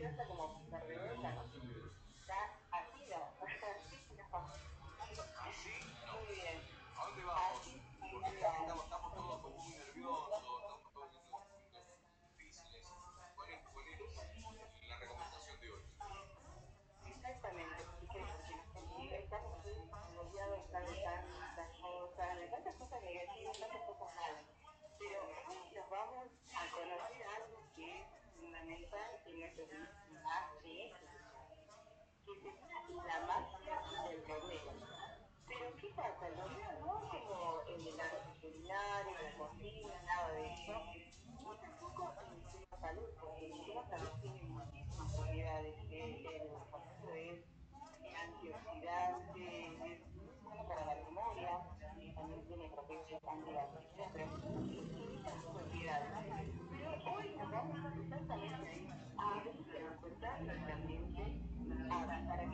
Esta canción fue. la más del modelo. Pero ¿qué pasa? Yo no tengo el veterinario, la cocina, nada de eso. O tampoco en salud, porque en salud tiene muchísimas propiedades. El famoso es antioxidante, es muy bueno para la memoria, también tiene propiedades antioxidantes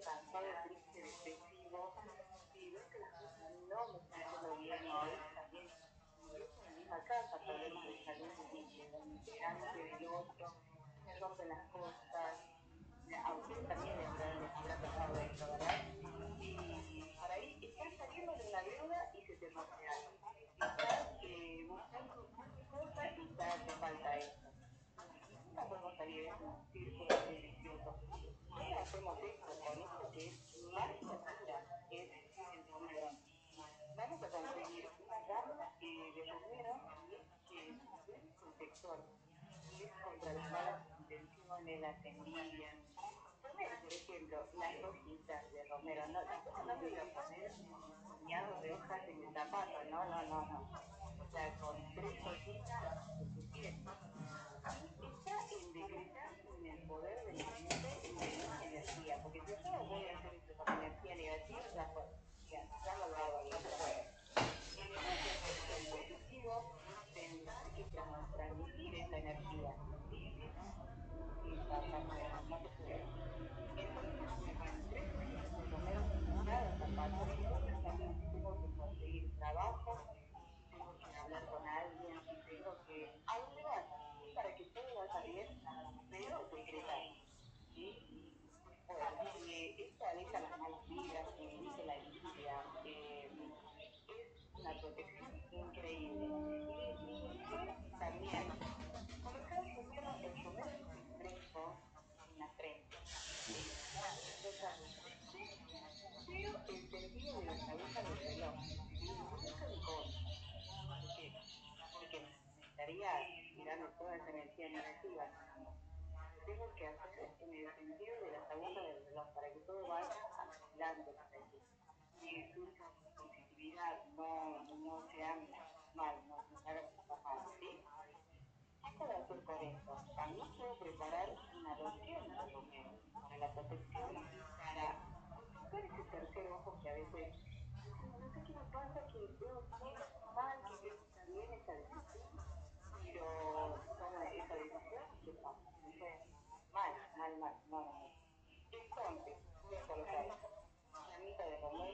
cansado, triste, depresivo, y veo que las cosas no me están yendo bien hoy, también incluso en la misma casa, problemas de salud, inmigrante, del otro, me rompen las cosas, a usted también le habrá pasado esto, ¿verdad? contra las malas intenciones, las envidias. Por ejemplo, las hojitas de romero, no, no, no me voy a poner puñados de hojas en el zapato, no, no, no, no. O sea, con tres hojitas suficiente. Está en tengo que conseguir trabajo, tengo que hablar con alguien, tengo que hablar para que todo vaya bien, pero secretar. ¿sí? Porque esto aleja las malas que dice la Biblia, es una protección pelear, tirando toda esa energía negativa. Tengo que hacer en el sentido de las agujas del reloj para que todo vaya adelante. Y surja positividad, no, no sean mal, no se hagan mal, ¿sí? Hasta la acerca de esto, también quiero preparar una loción para la protección para buscar ese tercer ojo que a veces, no sé qué me pasa, que veo mal, que veo bien esta decisión. านบัดบ่องทุกคนที่องของฉันแต่ก็ไม่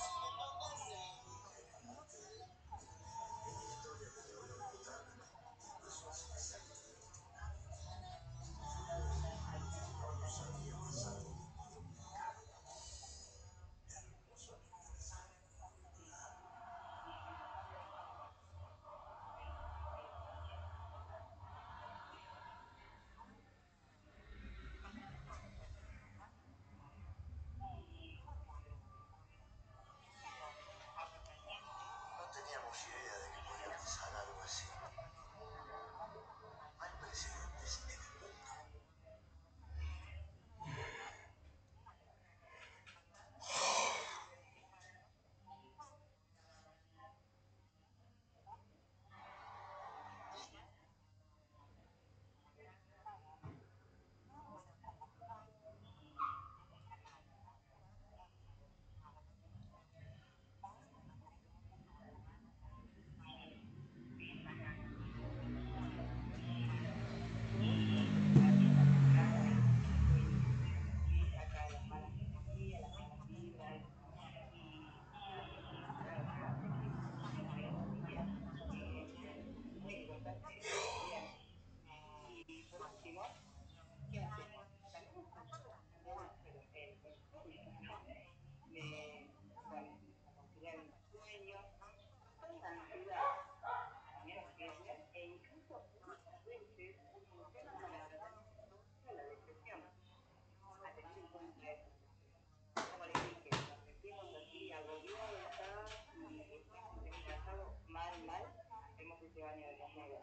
de baño.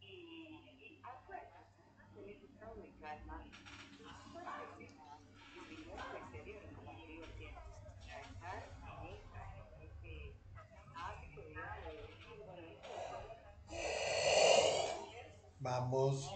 Y, Vamos.